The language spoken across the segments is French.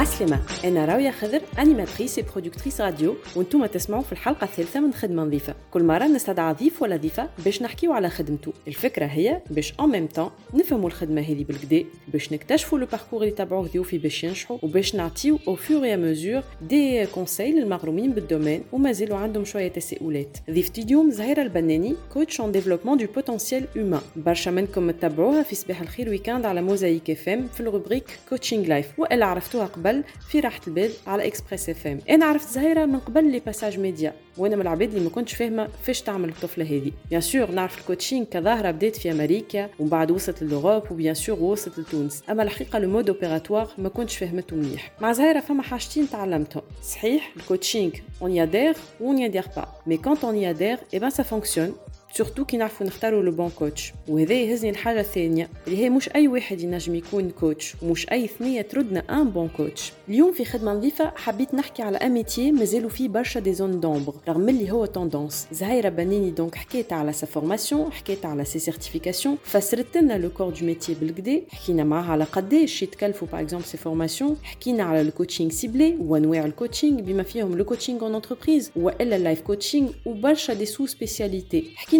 عسلمة. أنا راوية خضر أنيماتريس برودكتريس راديو وأنتم تسمعوا في الحلقة الثالثة من خدمة نظيفة. كل مرة نستدعى ضيف ولا ضيفة باش نحكيو على خدمته الفكرة هي باش أون ميم تان نفهموا الخدمة هذه بالكدا باش نكتشفوا لو باركور اللي تبعوه ضيوفي باش ينجحوا وباش نعطيو أو فور يا مزور دي كونساي للمغرومين بالدومين ومازالوا عندهم شوية تساؤلات. ضيفتي اليوم زهيرة البناني كوتش ان ديفلوبمون دو بوتنسيال هومان برشا منكم تتبعوها في صباح الخير ويكاند على موزايك اف ام في الروبريك كوتشينغ لايف وإلا عرفتوها قبل في راحة البال على اكسبريس اف ام أنا عرفت زهيرة من قبل لي باساج ميديا وأنا من العباد اللي ما كنتش فاهمة فاش تعمل الطفله هذه. بيان سور نعرف الكوتشينغ كظاهرة بدات في أمريكا ومن بعد وصلت لوروب وبيان سور وصلت لتونس. أما الحقيقة لو مود اوبيراتوار ما كنتش فهمته مليح مع زهيره فما حاجتين تعلمتهم. صحيح الكوتشينغ اون يادير اون يادير با مي كونت اون يادير اي بان سا فونكسيون سورتو كي نعرفوا نختاروا لو بون كوتش. وهذا يهزني الحاجة الثانية اللي هي مش أي واحد ينجم يكون كوتش ومش أي ثنيه تردنا ان بون كوتش اليوم في خدمة نظيفة حبيت نحكي على ان ميتي مازالوا فيه برشا دي زون دومبر رغم اللي هو توندونس زهيرة بنيني دونك حكيت على سا فورماسيون حكيت على سي سيرتيفيكاسيون فسرت لنا لو كور دو ميتي بالكدا حكينا معاها على قداش يتكلفوا باغ اكزومبل سي فورماسيون حكينا على لو كوتشينغ سيبلي وانواع الكوتشينغ بما فيهم لو كوتشينغ اون انتربريز وإلا اللايف كوتشينغ وبرشا دي سو سبيسياليتي حكينا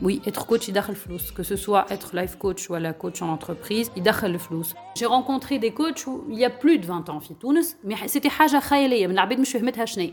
Oui, être coach, il le flous. Que ce soit être life coach ou la coach en entreprise, il le flous. J'ai rencontré des coachs où il y a plus de 20 ans, mais c'était haja khayaliya, mais l'abid مش فهمتها شنو.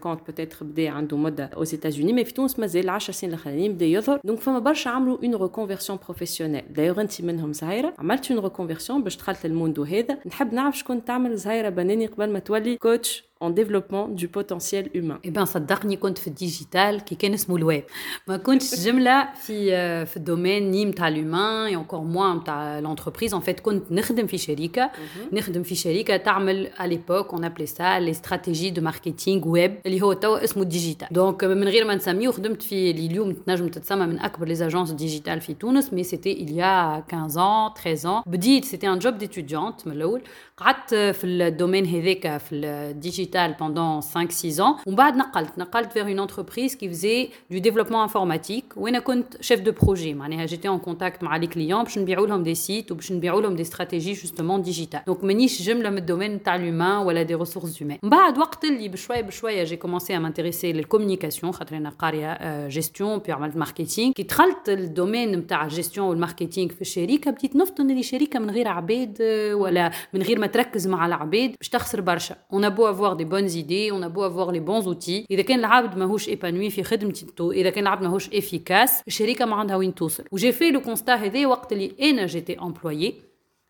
peut-être بدا عنده مده aux États-Unis. في تونس مازال 10 سنين الاخرين بدا يظهر دونك فما برشا عملوا اون ريكونفيرسيون بروفيسيونيل دايوغ انت منهم زهيره عملت اون ريكونفيرسيون باش دخلت للموندو هذا نحب نعرف شكون تعمل زهيره بناني قبل ما تولي كوتش en développement du potentiel humain. Eh ben صدقني كنت في الديجيتال كي كان اسمه الويب ما كنتش جمله في في الدومين ني نتاع الهومان اي انكور موان نتاع لونتربريز ان فيت كنت نخدم في شركه نخدم في شركه تعمل à l'époque on appelait ça les stratégies de marketing web اللي هو توا اسمه الديجيتال دونك من غير ما نسميه خدمت في اللي اليوم تنجم تتسمى من اكبر لي اجونس ديجيتال في تونس مي سيتي il y a 15 ans 13 ans بديت سيتي ان جوب d'étudiante من الاول قعدت في الدومين هذاك في الديجيتال pendant 5-6 ans ومن بعد نقلت نقلت vers une entreprise qui faisait du développement informatique وانا كنت chef de projet معناها j'étais en contact مع les clients باش نبيعوا لهم des sites وباش نبيعوا لهم des stratégies justement digitales donc مانيش جمله من الدومين تاع l'humain ولا des ressources humaines من بعد وقت اللي بشويه بشويه j'ai commencé à m'intéresser للكوميونيكاسيون خاطر انا قاريه جيستيون بي عملت ماركتينغ كي دخلت الدومين نتاع الجيستيون والماركتينغ في الشركه بديت نفطن اللي شركه من غير عباد ولا من غير ما تركز مع العباد باش تخسر برشا on a beau avoir des bonnes idées on a beau avoir les bons outils اذا كان العبد ماهوش ايبانوي في خدمته اذا كان العبد ماهوش افيكاس الشركه ما عندها وين توصل وجي في لو كونستا هذا وقت اللي انا جيتي امبلويي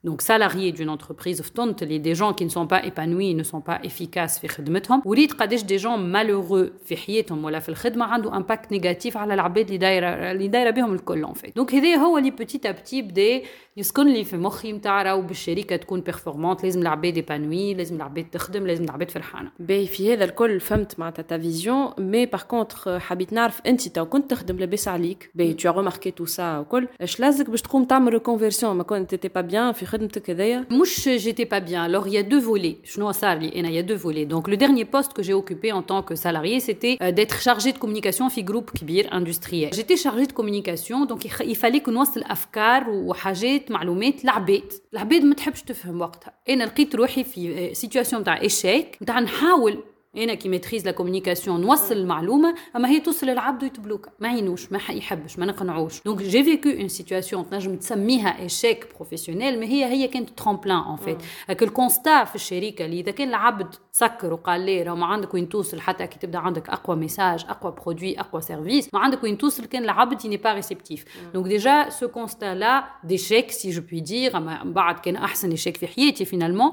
donc salariés d'une entreprise فطنت اللي des gens qui ne sont pas épanouis ne sont pas efficaces في خدمتهم وليت قداش des gens malheureux في حياتهم ولا في الخدمه عنده امباكت نيجاتيف على العباد اللي دايره اللي دايره بهم الكل ان فيت دونك هذا هو اللي بوتيت ا بتي بدا يسكن لي في مخي نتاع راهو بالشركه تكون بيرفورمانت لازم العباد ايبانوي لازم العباد تخدم لازم العباد فرحانه باهي في هذا الكل فهمت معناتها تا فيزيون مي باغ كونتر حبيت نعرف انت تو كنت تخدم لاباس عليك باهي تو ريماركي تو سا وكل اش لازمك باش تقوم تعمل ريكونفيرسيون ما كنت تيتي با بيان في خدمتك هذايا مش j'étais pas bien alors il y a deux volets شنو صار لي انا il y a deux volets donc le dernier poste que j'ai occupé en tant que salarié c'était d'être chargé de communication في groupe كبير industriel j'étais chargé de communication donc il fallait que نوصل افكار وحاجات معلومات لعباد. العباد ما تحبش تفهم وقتها. أنا لقيت روحي في سيتواسيون تاع اشيك تاع نحاول انا كي ميتريز لا كومونيكاسيون نوصل المعلومه اما هي توصل للعبد ويتبلوك ما ينوش ما يحبش ما نقنعوش دونك جي فيكو اون سيتوياسيون تنجم تسميها ايشيك بروفيسيونيل ما هي هي كانت ترومبلان اون فيت هاك الكونستا في الشركه اللي اذا كان العبد سكر وقال لي راه ما عندك وين توصل حتى كي تبدا عندك اقوى ميساج اقوى برودوي اقوى سيرفيس ما عندك وين توصل كان العبد ني با ريسبتيف دونك ديجا سو كونستا لا ديشيك سي جو بي دير اما بعد كان احسن ايشيك في حياتي فينالمون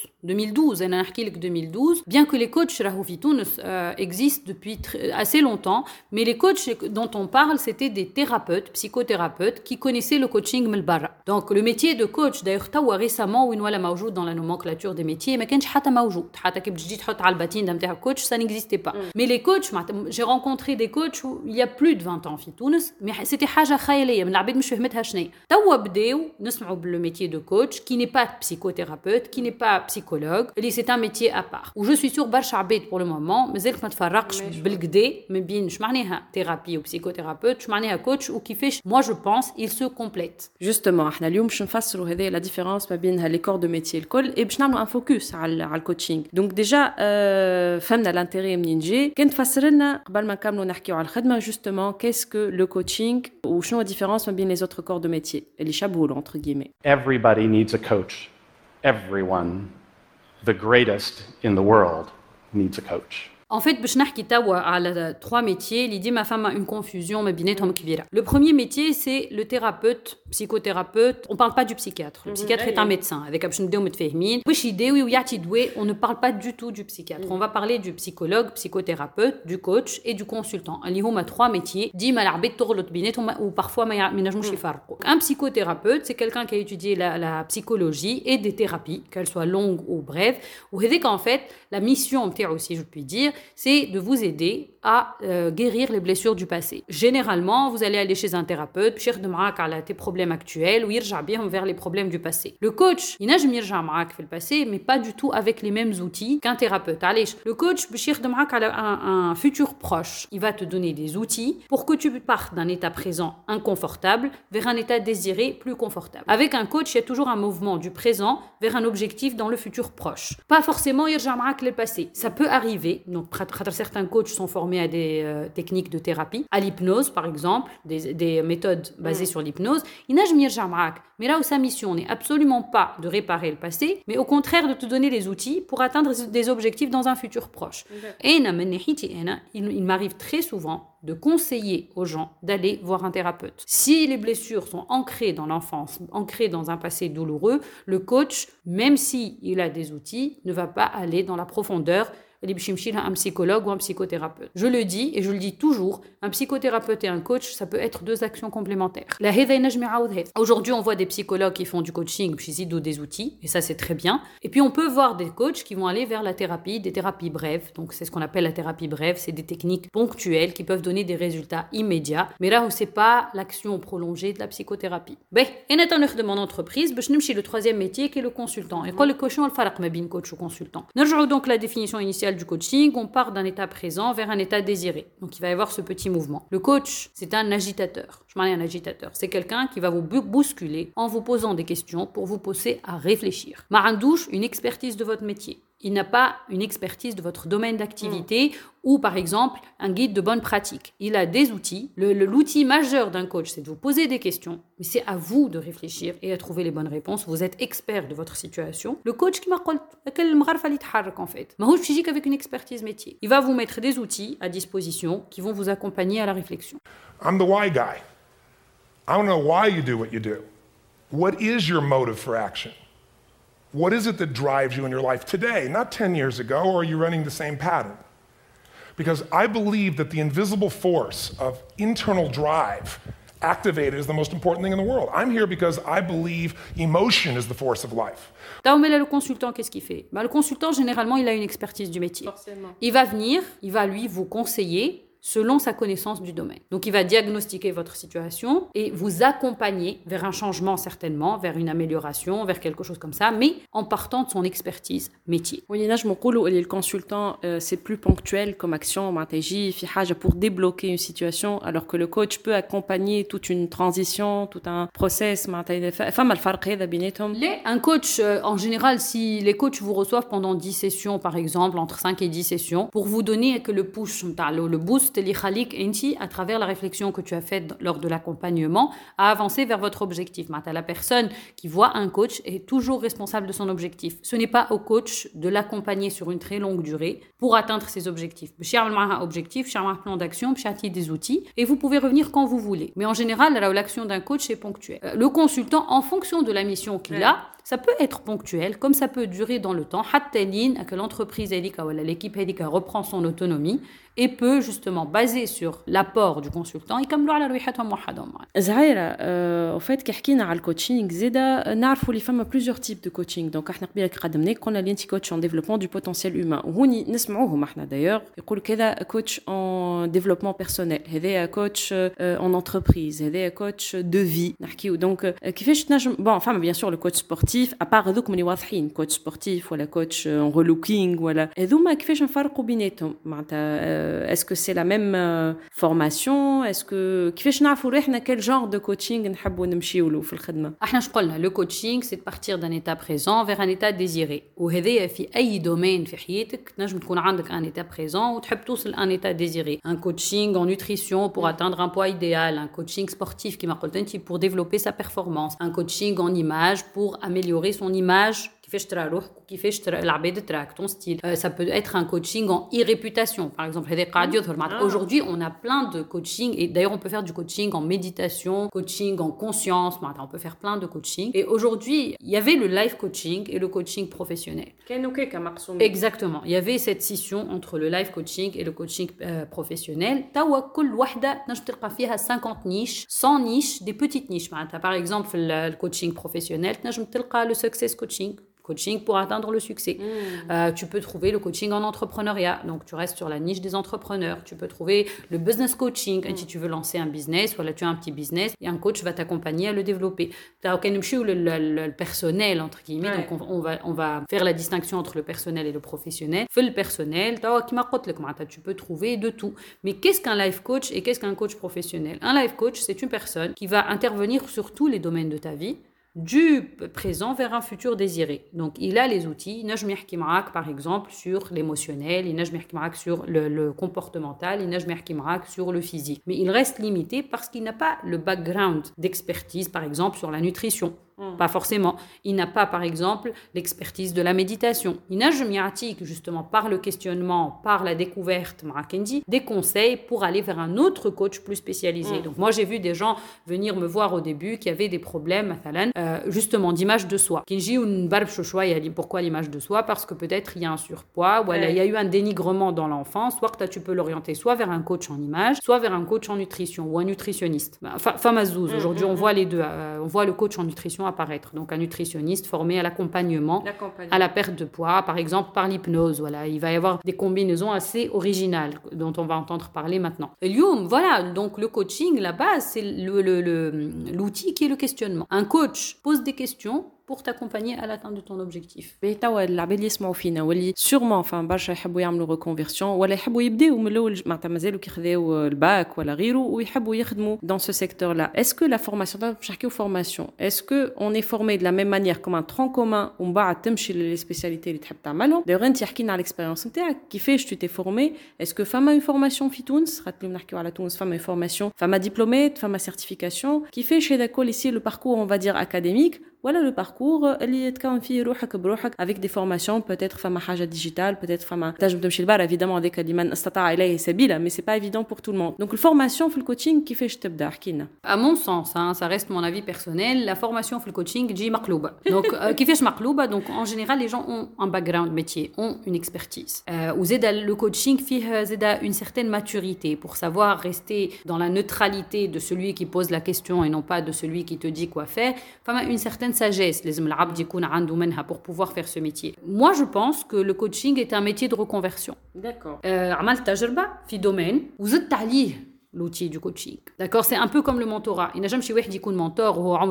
2012, 2012, bien que les coachs Rahoufi-Tunis euh, existent depuis assez longtemps, mais les coachs dont on parle, c'était des thérapeutes, psychothérapeutes, qui connaissaient le coaching melbara. Donc le métier de coach, d'ailleurs, tawa récemment, ou wala mawjoud dans la nomenclature des métiers, mais kench hata mawjoud. Hata kib jidit hot al batin dam coach, ça n'existait pas. Mais les coachs, j'ai rencontré des coachs où il y a plus de 20 ans في تونس, mais c'était حاجة خيالية, من العباد مش فهمتها شنو. توا بداو نسمعوا le métier de coach, qui n'est pas psychothérapeute, qui n'est pas psychologue, c'est un métier à part où je suis sur برشا عباد pour le moment مازالت ما تفرقش بالكدا ما بين اش معناها ثيرابي وبسيكوثيرابيوت اش معناها كوتش وكيفاش moi je pense il se complète justement احنا اليوم باش نفسروا هذه لا ديفيرونس ما بين لي كور دو ميتي الكل اي باش نعملوا ان فوكس على على الكوتشينغ دونك ديجا فهمنا لانتيري منين جي كان تفسر لنا قبل ما نكملوا نحكيو على الخدمه جوستومون كيسكو لو كوتشينغ وشنو الديفيرونس ما بين لي زوتر كور دو ميتي اللي شبهوا له entre guillemets everybody needs a coach everyone The greatest in the world needs a coach. En fait, باش نحكي توا على trois métiers اللي ديما فما une confusion ما بيناتهم كبيره. Le premier métier c'est le thérapeute, psychothérapeute. On parle pas du psychiatre. Le psychiatre est un médecin avec باش نبداو متفاهمين. باش يداوي ويعطي دواء, on ne parle pas du tout du psychiatre. On va parler du psychologue, psychothérapeute, du coach et du consultant. اللي هما trois métiers ديما العباد تغلط بيناتهم ou parfois ما ينجموش يفرقوا. Un psychothérapeute c'est quelqu'un qui a étudié la, la psychologie et des thérapies, qu'elles soient longues ou brèves. وهذيك en fait la mission نتاعو si je puis dire c'est de vous aider à euh, guérir les blessures du passé. Généralement, vous allez aller chez un thérapeute, cher de à tes problèmes actuels, ou bien vers les problèmes du passé. Le coach, il n'a jamais fait le passé, mais pas du tout avec les mêmes outils qu'un thérapeute. Allez, le coach, de un, un futur proche. Il va te donner des outils pour que tu partes d'un état présent inconfortable vers un état désiré plus confortable. Avec un coach, il y a toujours un mouvement du présent vers un objectif dans le futur proche. Pas forcément le passé. Ça peut arriver. Donc, certains coachs sont formés à des euh, techniques de thérapie, à l'hypnose par exemple, des, des méthodes basées sur l'hypnose. Mais là où sa mission n'est absolument pas de réparer le passé, mais au contraire de te donner les outils pour atteindre des objectifs dans un futur proche. Et il m'arrive très souvent de conseiller aux gens d'aller voir un thérapeute. Si les blessures sont ancrées dans l'enfance, ancrées dans un passé douloureux, le coach, même s'il il a des outils, ne va pas aller dans la profondeur un psychologue ou un psychothérapeute. Je le dis et je le dis toujours, un psychothérapeute et un coach, ça peut être deux actions complémentaires. Aujourd'hui, on voit des psychologues qui font du coaching, des outils, et ça c'est très bien. Et puis on peut voir des coachs qui vont aller vers la thérapie, des thérapies brèves. Donc c'est ce qu'on appelle la thérapie brève, c'est des techniques ponctuelles qui peuvent donner des résultats immédiats. Mais là où c'est pas l'action prolongée de la psychothérapie. Ben, et de mon entreprise, je suis le troisième métier qui est le consultant. Et quoi le coach, on le coach ou consultant. donc la définition initiale du coaching, on part d'un état présent vers un état désiré. Donc il va y avoir ce petit mouvement. Le coach, c'est un agitateur. Je parlais un agitateur. C'est quelqu'un qui va vous bousculer en vous posant des questions pour vous pousser à réfléchir. Marandouche, une expertise de votre métier il n'a pas une expertise de votre domaine d'activité mm. ou par exemple un guide de bonne pratique. Il a des outils. L'outil majeur d'un coach, c'est de vous poser des questions, mais c'est à vous de réfléchir et à trouver les bonnes réponses. Vous êtes expert de votre situation. Le coach qui m'a en fait. physique avec une expertise métier. Il va vous mettre des outils à disposition qui vont vous accompagner à la réflexion. I'm the why guy. I don't know why you do what you do. What is your motive for action? What is it that drives you in your life today, not 10 years ago, or are you running the same pattern? Because I believe that the invisible force of internal drive activated is the most important thing in the world. I'm here because I believe emotion is the force of life. là, le consultant, qu'est-ce qu'il fait bah, Le consultant, généralement, il a une expertise du métier. Forcément. Il va venir, il va lui vous conseiller selon sa connaissance du domaine. Donc il va diagnostiquer votre situation et vous accompagner vers un changement certainement, vers une amélioration, vers quelque chose comme ça, mais en partant de son expertise métier. Oui, je me le consultant, euh, c'est plus ponctuel comme action, pour débloquer une situation, alors que le coach peut accompagner toute une transition, tout un process. Un coach, euh, en général, si les coachs vous reçoivent pendant 10 sessions, par exemple, entre 5 et 10 sessions, pour vous donner que le push, le boost à travers la réflexion que tu as faite lors de l'accompagnement, à avancer vers votre objectif. La personne qui voit un coach est toujours responsable de son objectif. Ce n'est pas au coach de l'accompagner sur une très longue durée pour atteindre ses objectifs. un objectif, un plan d'action, des outils, et vous pouvez revenir quand vous voulez. Mais en général, l'action d'un coach est ponctuelle. Euh, le consultant, en fonction de la mission qu'il a, ça peut être ponctuel, comme ça peut durer dans le temps. que l'entreprise l'équipe reprend son autonomie et peut justement baser sur l'apport du consultant يكملوا على رواحتهم وحدهم. زهيرة au fait كي حكينا على الكوتشينغ زيدا نعرفوا اللي فما plusieurs types de coaching دونك احنا قبيله قدمنا قلنا اللي انت كوتش en développement du potentiel humain وهوني نسمعوهم احنا d'ailleurs يقول كذا كوتش en développement personnel هذايا كوتش en entreprise هذايا كوتش de vie نحكيو دونك كيفاش تنجم بون فما بيان سور لو كوتش سبورتيف ابار هذوك اللي واضحين كوتش سبورتيف ولا كوتش en relooking ولا هذوما كيفاش نفرقوا بيناتهم معناتها euh, est-ce que c'est la même euh, formation est-ce que كيفاش نعرفوا روحنا quel genre de coaching نحبوا نمشيو له في الخدمه احنا اش قلنا le coaching c'est de partir d'un état présent vers un état désiré وهذايا في اي domaine في حياتك تنجم تكون عندك un état présent وتحب توصل un état désiré un coaching en nutrition pour atteindre un poids idéal un coaching sportif qui m'a قلت pour développer sa performance un coaching en image pour améliorer son image كيفاش ترى روحك وكيفاش ترى العباد تراك ton style euh, ça peut être un coaching en e-réputation par exemple هذا قاعد يظهر معناتها aujourd'hui on a plein de coaching et d'ailleurs on peut faire du coaching en méditation coaching en conscience معناتها on peut faire plein de coaching et aujourd'hui il y avait le life coaching et le coaching professionnel exactement il y avait cette scission entre le life coaching et le coaching euh, professionnel توا كل وحده نجم تلقى فيها 50 niches 100 niches des petites niches معناتها par exemple le coaching professionnel تنجم تلقى le success coaching coaching pour atteindre le succès. Mmh. Euh, tu peux trouver le coaching en entrepreneuriat, donc tu restes sur la niche des entrepreneurs. Tu peux trouver le business coaching, mmh. si tu veux lancer un business, voilà, tu as un petit business, et un coach va t'accompagner à le développer. Tu as le, le, le, personnel, entre guillemets, ouais. donc on, on, va, on va faire la distinction entre le personnel et le professionnel. Fais le personnel, tu peux trouver de tout. Mais qu'est-ce qu'un life coach et qu'est-ce qu'un coach professionnel? Un life coach, c'est une personne qui va intervenir sur tous les domaines de ta vie, du présent vers un futur désiré. Donc, il a les outils. par exemple, sur l'émotionnel, il sur le, le comportemental, il sur le physique. Mais il reste limité parce qu'il n'a pas le background d'expertise, par exemple, sur la nutrition. Hmm. Pas forcément. Il n'a pas, par exemple, l'expertise de la méditation. Il n'a justement, par le questionnement, par la découverte, des conseils pour aller vers un autre coach plus spécialisé. Hmm. Donc, moi, j'ai vu des gens venir me voir au début qui avaient des problèmes, euh, justement, d'image de soi. Kinji ou une barbe dit pourquoi l'image de soi? Parce que peut-être il y a un surpoids, ou il y a eu un dénigrement dans l'enfance, soit que tu peux l'orienter soit vers un coach en image, soit vers un coach en nutrition ou un nutritionniste. Enfin, Famazouz, hmm, aujourd'hui, on voit les deux. Euh, on voit le coach en nutrition apparaître. Donc un nutritionniste formé à l'accompagnement, à la perte de poids, par exemple par l'hypnose. Voilà, il va y avoir des combinaisons assez originales dont on va entendre parler maintenant. Lyoum, voilà, donc le coaching, la base, c'est l'outil le, le, qui est le questionnement. Un coach pose des questions pour t'accompagner à l'atteinte de ton objectif. باهي توا العباد اللي يسمعوا فينا واللي سورمون فان برشا يحبوا يعملوا ريكونفيرسيون ولا يحبوا يبداو من الاول معناتها مازالوا كيخذاو الباك ولا غيره ويحبوا يخدموا dans ce secteur là est-ce que la formation باش نحكيو formation est-ce que on est formé de la même manière comme un tronc commun ومن بعد تمشي للي سبيسياليتي اللي تحب تعملهم دايوغ انت حكي لنا على الاكسبيريونس نتاعك كيفاش tu t'es formé est-ce que فما une formation في تونس خاطر نحكيو على تونس فما une formation فما ديبلومات فما certification كيفاش هذا كل ici le parcours on va dire académique ولا لو باركور اللي تكون فيه روحك بروحك افيك دي فورماسيون بوتيتر فما حاجه ديجيتال بوتيتر فما تنجم تمشي لبرا ايفيدامون هذاك لمن استطاع اليه سبيلا مي سي با ايفيدون بور تو الموند دونك الفورماسيون في الكوتشينغ كيفاش تبدا احكي لنا À mon sens, hein, ça reste mon avis personnel, la formation في الكوتشينغ تجي مقلوبة. Donc euh, كيفاش مقلوبة Donc en général les gens ont un background métier, ont une expertise. Euh, وزاد le coaching فيه زاد une certaine maturité pour savoir rester dans la neutralité de celui qui pose la question et non pas de celui qui te dit quoi faire. Enfin, une certaine certaine sagesse, les pour pouvoir faire ce métier. Moi, je pense que le coaching est un métier de reconversion. D'accord. Euh, domaine, vous êtes l'outil du coaching. D'accord C'est un peu comme le mentorat. Il n'a jamais un mentor ou un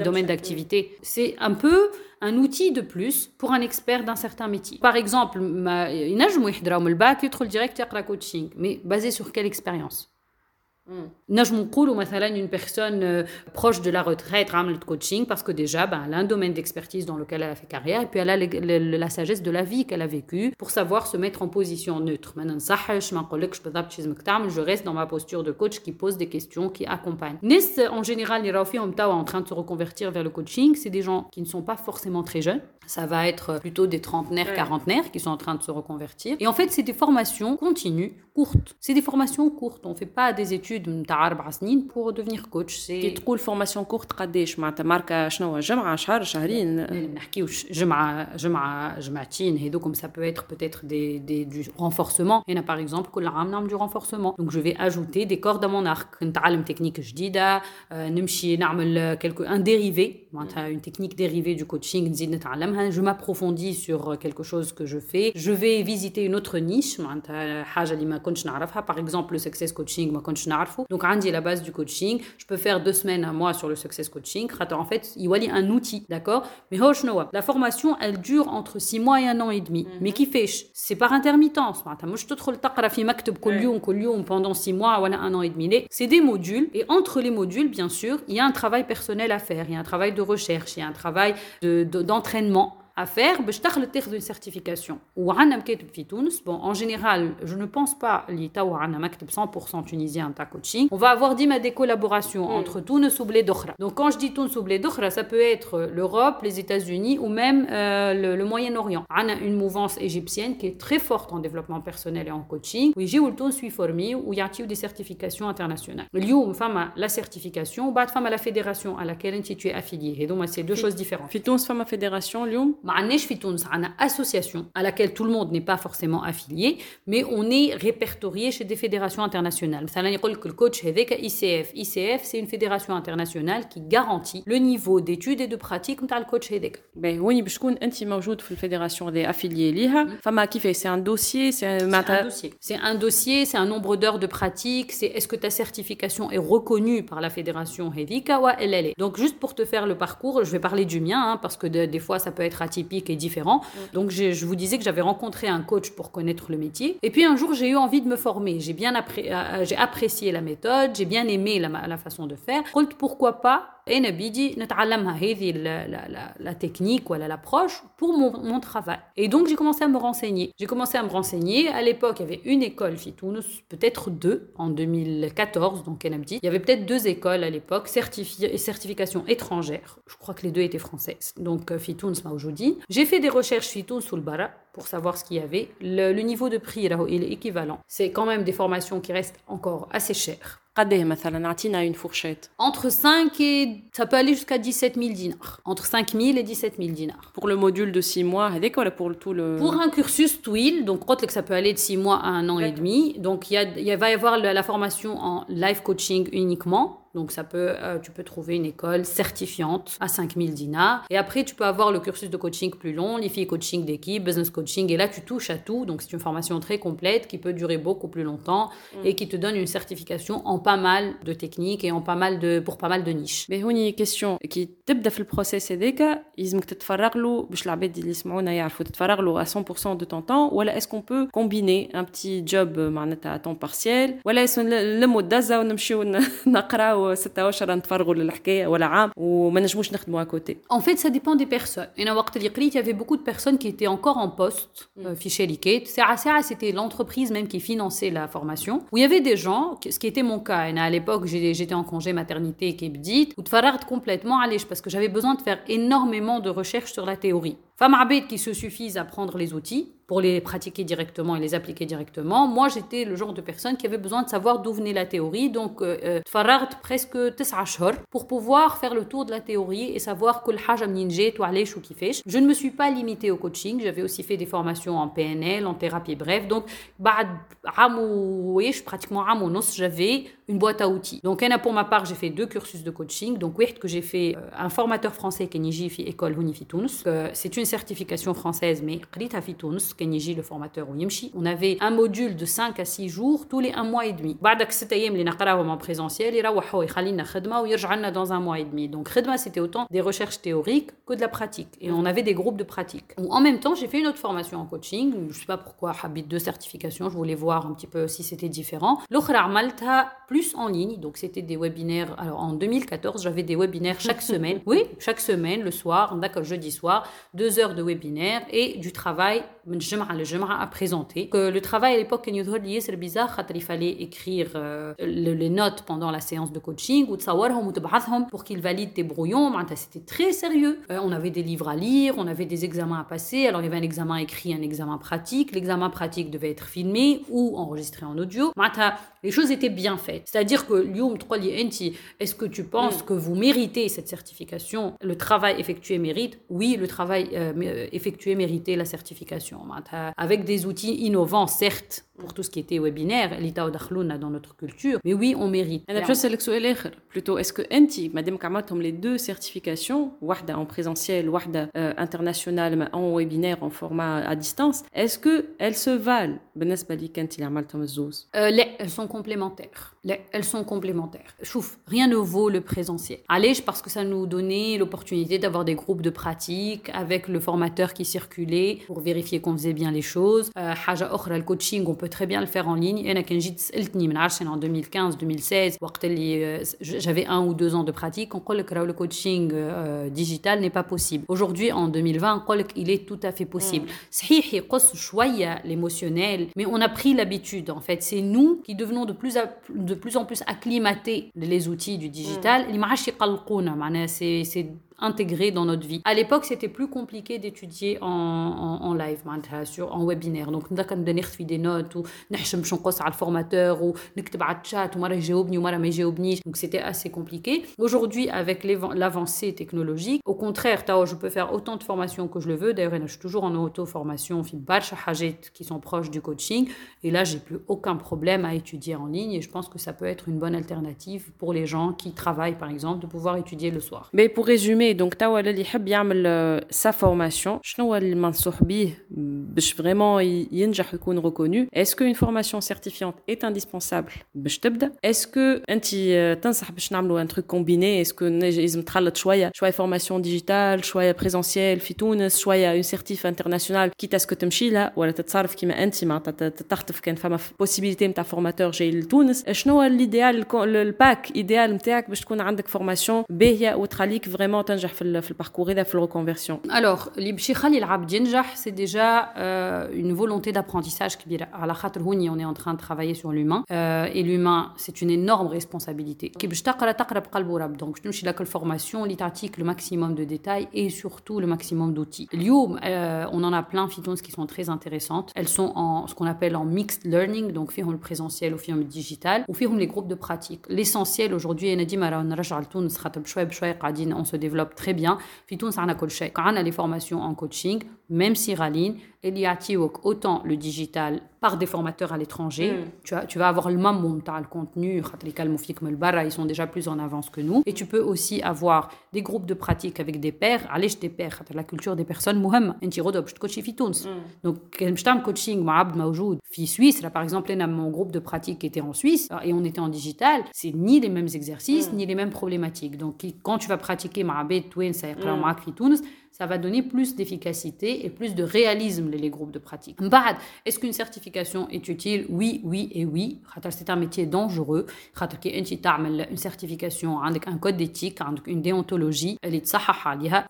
domaine d'activité. C'est un peu un outil de plus pour un expert d'un certain métier. Par exemple, il y a un bac, il y a le direct coaching. Mais basé sur quelle expérience? نجم نقولوا مثلا une personne euh, proche de la retraite عملت coaching parce que déjà ben, elle a un domaine d'expertise dans lequel elle a fait carrière et puis elle a le- le- la sagesse de la vie qu'elle a vécue pour savoir se mettre en position neutre ما ننصحش ما نقولكش بالضبط شو لازمك تعمل je reste dans ma posture de coach qui pose des questions qui accompagne ناس en général اللي راهو فيهم توا en train de se reconvertir vers le coaching c'est des gens qui ne sont pas forcément très jeunes ça va être plutôt des trentenaires, quarantenaires qui sont en train de se reconvertir. Et en fait, c'est des formations continues, courtes. C'est des formations courtes. On ne fait pas des études متاع أربع سنين pour devenir coach. كي C'est تقول فورماسيون كورت قداش معناتها ماركه شنو جمعه شهر شهرين ما نحكيوش جمعة جمعة جمعتين هذوكم ça peut être peut-être des, des, du renforcement هنا par exemple كل عام نعمل du renforcement donc je vais ajouter des cordes à mon arc نتعلم تكنيك جديدة آه، نمشي نعمل quelque un dérivé معناتها une technique dérivée du coaching نزيد نتعلمها je m'approfondis sur quelque chose que je fais je vais visiter une autre niche معناتها حاجة اللي ما كنتش نعرفها par exemple le success coaching ما كنتش نعرفه Donc, j'ai la base du coaching. Je peux faire deux semaines, à mois sur le success coaching. En fait, il y a un outil, d'accord? Mais oh, la formation, elle dure entre six mois et un an et demi. Mhm. Mais qui fait? C'est par intermittence. Moi, je te trouve le pendant six mois ou un an et demi. C'est des modules. Et entre les modules, bien sûr, il y a un travail personnel à faire. Il y a un travail de recherche. Il y a un travail d'entraînement à faire باش تخلط تاخذ une certification وعندنا مكاتب في تونس bon en général je ne pense pas اللي توا عندنا مكتب 100% tunisien تاع coaching on va avoir ديما des collaborations entre تونس وبلاد اخرى donc quand je dis تونس وبلاد اخرى ça peut être l'Europe les États-Unis ou même euh, le, le Moyen-Orient عندنا une mouvance égyptienne qui est très forte en développement personnel et en coaching ويجيو لتونس يفورميو ويعطيو des certifications internationales اليوم فما la certification وبعد فما la fédération à laquelle انت tu es affilié هذوما c'est deux choses différentes في تونس فما فيدراسيون اليوم ما عندناش في تونس عندنا association à laquelle tout le monde n'est pas forcément affilié mais on est répertorié chez des fédérations internationales مثلا يقول لك الكوتش هذاك ICF ICF c'est une fédération internationale qui garantit le niveau d'études et de pratique نتاع الكوتش هذاك باهي وين باش تكون انت موجود في الفيدراسيون دي افيليي ليها فما كيفاش سي ان دوسيي سي C'est un معناتها dossier. C'est un dossier, c'est un nombre d'heures de pratique, c'est est-ce que ta certification est reconnue par la fédération Hedika ou elle, elle est. Donc juste pour te faire le parcours, je vais parler du mien hein, parce que de- des fois ça peut être et différent. Donc je vous disais que j'avais rencontré un coach pour connaître le métier. Et puis un jour, j'ai eu envie de me former. J'ai bien euh, j'ai apprécié la méthode, j'ai bien aimé la, la façon de faire. Pourquoi pas انا بيجي نتعلمها هذه la, la, la, la technique ou l'approche pour mon, mon travail. Et donc j'ai commencé à me renseigner. J'ai commencé à me renseigner. À l'époque, il y avait une école Fitounes, peut-être deux en 2014, donc elle me dit. Il y avait peut-être deux écoles à l'époque, certifi- et certification étrangère. Je crois que les deux étaient françaises. Donc euh, Fitounes Maoujoudi. J'ai fait des recherches Fitounes sous le bara pour savoir ce qu'il y avait. Le, niveau de prix là, il est équivalent. C'est quand même des formations qui restent encore assez chères. a une fourchette Entre 5 et... Ça peut aller jusqu'à 17 000 dinars. Entre 5 000 et 17 000 dinars. Pour le module de 6 mois, pour tout le... Pour un cursus TWIL, donc ça peut aller de 6 mois à un an et demi. Donc il y, va y avoir la formation en life coaching uniquement Donc ça peut, euh, tu peux trouver une école certifiante à 5000 dinars. Et après, tu peux avoir le cursus de coaching plus long, les filles coaching d'équipe, business coaching. Et là, tu touches à tout. Donc c'est une formation très complète qui peut durer beaucoup plus longtemps et qui te donne une certification en pas mal de techniques et en pas mal de, pour pas mal de niches. باهي هوني كيستيون كي تبدا في البروسيس هذاك يلزمك تتفرغ له باش العباد اللي يسمعونا يعرفوا تتفرغ له à 100% de ton temps ولا est-ce qu'on peut combiner un petit job معناتها à temps partiel ولا est-ce لموا الدزه ونمشيو ن- نقراو وستة اشهر نتفرغوا للحكايه ولا عام وما نجموش نخدموا à côté En fait, ça dépend des personnes. Et dans وقت اللي قريت, il y avait beaucoup de personnes qui étaient encore en poste euh, في شركات. ساعة ساعة, c'était l'entreprise même qui finançait la formation. Où il y avait des gens, ce qui était mon cas. Et à l'époque, j'ai- j'étais en congé maternité qui est بديت وتفرغت complètement علاش parce que j'avais besoin de faire énormément de recherches sur la théorie. Femmes عباد qui se suffisent à prendre les outils pour les pratiquer directement et les appliquer directement. Moi, j'étais le genre de personne qui avait besoin de savoir d'où venait la théorie. Donc, euh, euh, تفرغت presque 9 أشهر pour pouvoir faire le tour de la théorie et savoir كل حاجة منين جات وعلاش وكيفاش. Je ne me suis pas limitée au coaching. J'avais aussi fait des formations en PNL, en thérapie bref. Donc, بعد عام وإيش, pratiquement عام ونص, j'avais une boîte à outils. Donc, أنا, pour ma part, j'ai fait deux cursus de coaching. Donc, واحد que j'ai fait euh, un formateur français qui يجي في école هوني في تونس. Euh, C'est une certification française, mais قريتها في تونس كان يجي le formateur ويمشي. On avait un module de 5 à 6 jours tous les un mois et demi. بعدك ست أيام اللي نقراهم en présentiel يروح هو يخلي لنا خدمة ويرجع لنا dans un mois et demi. Donc خدمة c'était autant des recherches théoriques que de la pratique. Et on avait des groupes de pratique. Ou en même temps, j'ai fait une autre formation en coaching. Je sais pas pourquoi, habite deux certifications. Je voulais voir un petit peu si c'était différent. L'autre عملتها plus en ligne. Donc c'était des webinaires. Alors en 2014, j'avais des webinaires chaque semaine. Oui, chaque semaine, le soir, d'accord, jeudi soir, deux heures de webinaire et du travail من الجمعة للجمعة à présenter. Que le travail à l'époque كان يظهر لي ياسر bizarre خاطر il fallait écrire euh, le- les notes pendant la séance de coaching وتصورهم وتبعثهم pour qu'ils valident tes brouillons. معناتها C'était très sérieux. Euh, on avait des livres à lire, on avait des examens à passer. Alors il y avait un examen écrit, un examen pratique. L'examen pratique devait être filmé ou enregistré en audio. معناتها les choses étaient bien faites. C'est-à-dire que اليوم تقول لي انت est-ce que tu penses que vous méritez cette certification Le travail effectué mérite Oui, le travail euh, effectuer, mériter la certification. Avec des outils innovants, certes, pour tout ce qui était webinaire, l'état dans notre culture. Mais oui, on mérite. Je vais vous plutôt est-ce que Enti, Madame Kamatom, les deux certifications, Wahda en présentiel, Wahda euh, international en webinaire, en format à distance, est-ce que elles se valent? Euh, les, elles sont complémentaires. Les, elles sont complémentaires. Chouf, rien ne vaut le présentiel. Allège parce que ça nous donnait l'opportunité d'avoir des groupes de pratique avec le formateur qui circulait pour vérifier qu'on faisait bien les choses. Euh, Haja le coaching, on peut très bien le faire en ligne. Et en 2015-2016, euh, j'avais un ou deux ans de pratique, on que le coaching euh, digital n'est pas possible. Aujourd'hui, en 2020, il est tout à fait possible. Mm. l'émotionnel, mais on a pris l'habitude en fait. C'est nous qui devenons de plus, en plus acclimatés les outils du digital. Mm. C'est intégré dans notre vie. À l'époque, c'était plus compliqué d'étudier en, en, en, live, sur, en webinaire. Donc, on a des notes, ou on a le formateur, ou on chat, ou Donc, c'était assez compliqué. Aujourd'hui, avec l'avancée technologique, au contraire, je peux faire autant de formations que je le veux. D'ailleurs, je suis toujours en auto-formation, qui sont proches du coaching. Et là, j'ai plus aucun problème à étudier en ligne. Et je pense que ça peut être une bonne alternative pour les gens qui travaillent, par exemple, de pouvoir étudier le soir. Mais pour résumer, donc توا اللي يحب يعمل euh, sa formation شنو هو اللي منصوح بيه باش vraiment ي- ينجح ويكون reconnu Est-ce qu'une formation certifiante est indispensable باش تبدا Est-ce que انت euh, تنصح باش نعملوا un truc combiné Est-ce que نج- لازم تخلط شويه شويه formation digitale شويه présentiel في تونس شويه une certif international quitte à ce que تمشي لها ولا تتصرف كيما انت معناتها ت- تخطف كان فما possibilité نتاع فورماتور جاي لتونس شنو هو الايديال الباك ايديال نتاعك باش تكون عندك فورماسيون باهيه وتخليك فريمون تنجح في ال- في الباركور هذا في الريكونفيرسيون Alors, اللي باش يخلي العبد ينجح, c'est déjà euh, une volonté d'apprentissage كبيرة. على خاطر هوني on est en train de travailler sur l'humain. Euh, et l'humain, c'est une énorme responsabilité. كي باش تقرا تقرا بقلب ورب. Donc, تمشي لك الفورماسيون اللي تعطيك le maximum de détails et surtout le maximum d'outils. اليوم, euh, on en a plein فيتونس qui sont très intéressantes. Elles sont en ce qu'on appelle en mixed learning, donc فيهم le présentiel وفيهم le digital وفيهم les groupes de pratique. L'essentiel aujourd'hui, أنا ديما راه نرجع لتونس خاطر بشوية بشوية قاعدين on se très bien. Fitoun, on a les formations en coaching, même si Raline, il y a autant le digital par des formateurs à l'étranger. Mm. Tu, tu vas avoir le même tu le contenu, ils sont déjà plus en avance que nous. Et tu peux aussi avoir des groupes de pratique avec des pairs, allez des pairs, la culture des personnes, mohem, un tiro je. Mm. Donc, je un coaching, Abd Maoujoud, fi Suisse, par exemple, mon groupe de pratique était en Suisse et on était en digital, c'est ni les mêmes exercices, mm. ni les mêmes problématiques. Donc, quand tu vas pratiquer Maabed, Twin, ça fi Tunis, ça va donner plus d'efficacité et plus de réalisme les groupes de pratique. Est-ce qu'une certification est utile? Oui, oui et oui. C'est un métier dangereux. Une certification, un code d'éthique, une déontologie, elle est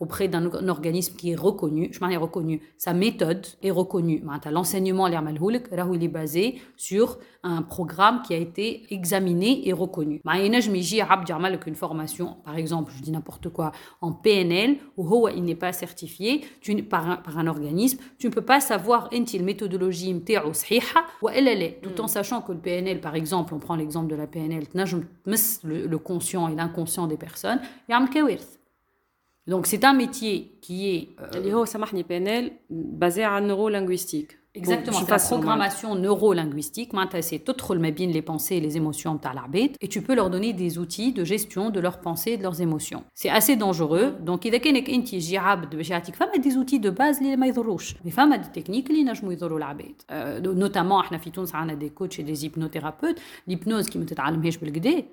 auprès d'un organisme qui est reconnu. Je m'en reconnu. Sa méthode est reconnue. L'enseignement, il est basé sur un programme qui a été examiné et reconnu. Une formation, par exemple, je dis n'importe quoi, en PNL, où il n'est pas certifié tu, par, un, par un organisme, tu ne peux pas savoir la méthodologie ou elle est, tout en sachant que le PNL, par exemple, on prend l'exemple de la PNL, le, le conscient et l'inconscient des personnes, donc c'est un métier qui est... Euh, PNL basé en neurolinguistique. Exactement, c'est la programmation neurolinguistique. C'est bien les pensées et les émotions de et tu peux leur donner des outils de gestion de leurs pensées et de leurs émotions. C'est assez dangereux. Donc, il y a des outils de base qui ne sont pas Mais des techniques qui sont pas Notamment, on a des coachs et des hypnothérapeutes. L'hypnose qui ne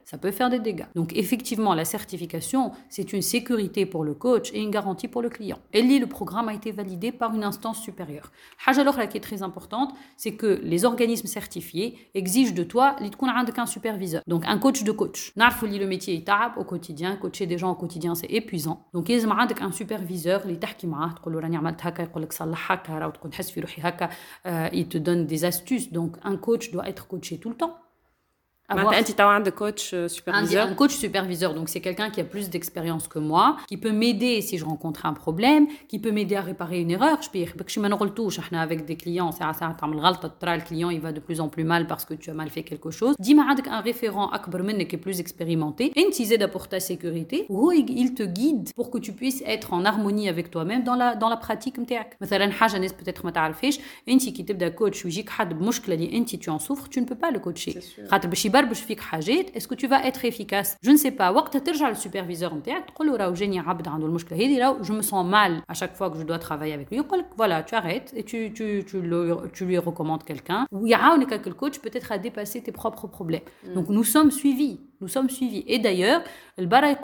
ça peut faire des dégâts. Donc, effectivement, la certification, c'est une sécurité pour le coach et une garantie pour le client. Et le programme a été validé par une instance supérieure. Qui est très importante, c'est que les organismes certifiés exigent de toi un superviseur. Donc un coach de coach. Le métier est au quotidien, coacher des gens au quotidien c'est épuisant. Donc il y a un superviseur il te donne des astuces. Donc un coach doit être coaché tout le temps avoir un coach euh, superviseur. Un, coach superviseur, donc c'est quelqu'un qui a plus d'expérience que moi, qui peut m'aider si je rencontre un problème, qui peut m'aider à réparer une erreur. Je peux avec des clients, le client il va de plus en plus mal parce que tu as mal fait quelque chose. Dis-moi un référent qui est plus expérimenté, et une pour ta sécurité, où il te guide pour que tu puisses être en harmonie avec toi-même dans la dans la pratique مثلا حاجه الناس peut-être ما تعرفيش انت كي تبدا كوتش ويجيك حد بمشكله اللي انت tu en souffres tu ne peux pas le coacher خاطر باش est-ce que tu vas être efficace Je ne sais pas. وقت ترجع للسوبرفيزور نتاعك تقول له راهو جاني عبد عنده المشكله هذه راهو je me sens mal à chaque fois que je dois travailler avec lui يقول لك voilà tu arrêtes et tu tu tu, le, tu lui recommandes quelqu'un ويعاونك le coach peut-être à dépasser tes propres problèmes. Mm. Donc nous sommes suivis nous sommes suivis. Et d'ailleurs, le bara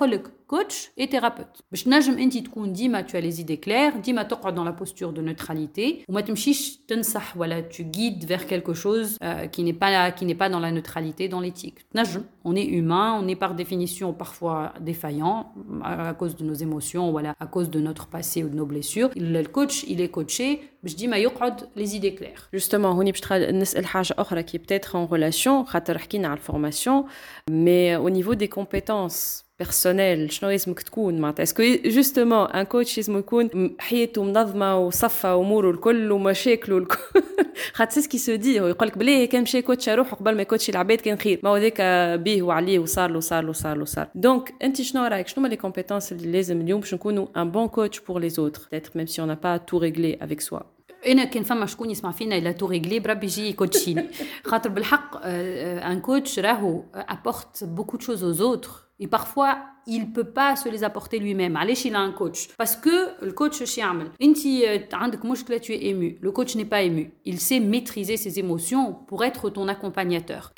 coach et thérapeute. باش تنجم انت تكون ديما tu as les idées claires, ديما تقعد dans la posture de neutralité وما تمشيش تنصح ولا tu guides vers quelque chose euh, qui n'est pas qui n'est pas dans la neutralité, dans l'éthique. تنجم, on est humain, on est par définition parfois défaillant à cause de nos émotions voilà, à cause de notre passé ou de nos blessures. Le coach, il est coaché باش ديما يقعد les idées claires. Justement, هوني باش نسال حاجه اخرى qui peut-être en relation خاطر حكينا على الفورماسيون mais au niveau des compétences personnelles شنو لازمك تكون معناتها اسكو جوستومون ان كوتش لازم يكون حياته منظمه وصفى اموره الكل ومشاكله الكل خاطر سي سكي سو دي هو يقول لك بلي كان مشى كوتش روحه قبل ما يكوتشي العباد كان خير ما هو ذاك بيه وعليه وصار له صار له صار له صار دونك انت شنو رايك شنو هما لي كومبيتونس اللي لازم اليوم باش نكونوا ان بون كوتش بور لي زوتر peut-être même si on n'a pas tout réglé avec soi إنا كان فما شكون يسمع فينا إلا تو ريغلي بربي يجي يكوتشيني. خاطر بالحق ان كوتش راهو ابورت بوكو دو شوز autres. Et parfois il peut pas se les apporter lui-même. Allez, il a un coach. Parce que le coach, tu es ému. Le coach n'est pas ému. Il sait maîtriser ses émotions pour être ton accompagnateur.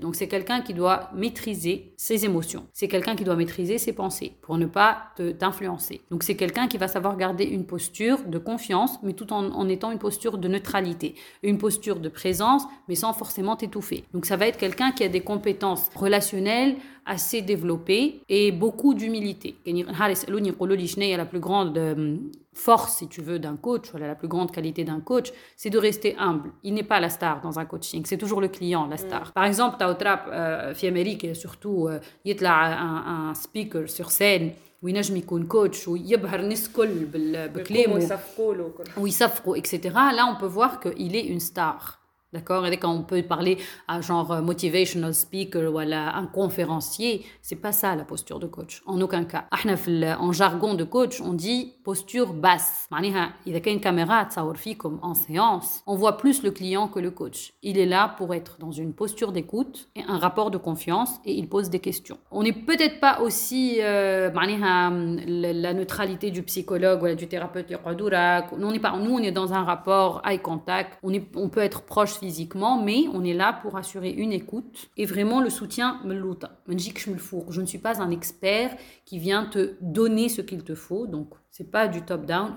Donc c'est quelqu'un qui doit maîtriser ses émotions. C'est quelqu'un qui doit maîtriser ses pensées pour ne pas t'influencer. Donc c'est quelqu'un qui va savoir garder une posture de confiance, mais tout en étant une posture de neutralité. Une posture de présence, mais sans forcément t'étouffer. Donc ça va être quelqu'un qui a des compétences relationnelles, assez développé et beaucoup d'humilité. La plus grande euh, force, si tu veux, d'un coach, voilà, la plus grande qualité d'un coach, c'est de rester humble. Il n'est pas la star dans un coaching, c'est toujours le client, la star. Mm. Par exemple, tu as euh, Amérique, et surtout, il y a un, speaker sur scène وينجم يكون كوتش ويبهر الناس الكل بكلامه ويصفقوا etc. Là, on peut voir qu'il est une star. D'accord? Et quand on peut parler à genre euh, motivational speaker ou à un conférencier, c'est pas ça la posture de coach, en aucun cas. En jargon de coach, on dit posture basse. Il y a une caméra comme en séance, on voit plus le client que le coach. Il est là pour être dans une posture d'écoute et un rapport de confiance et il pose des questions. On n'est peut-être pas aussi euh, la neutralité du psychologue ou du thérapeute. On pas, nous, on est dans un rapport eye contact. On, est, on peut être proche physiquement, mais on est là pour assurer une écoute et vraiment le soutien. Je ne suis pas un expert qui vient te donner ce qu'il te faut. Donc, c'est pas du top-down.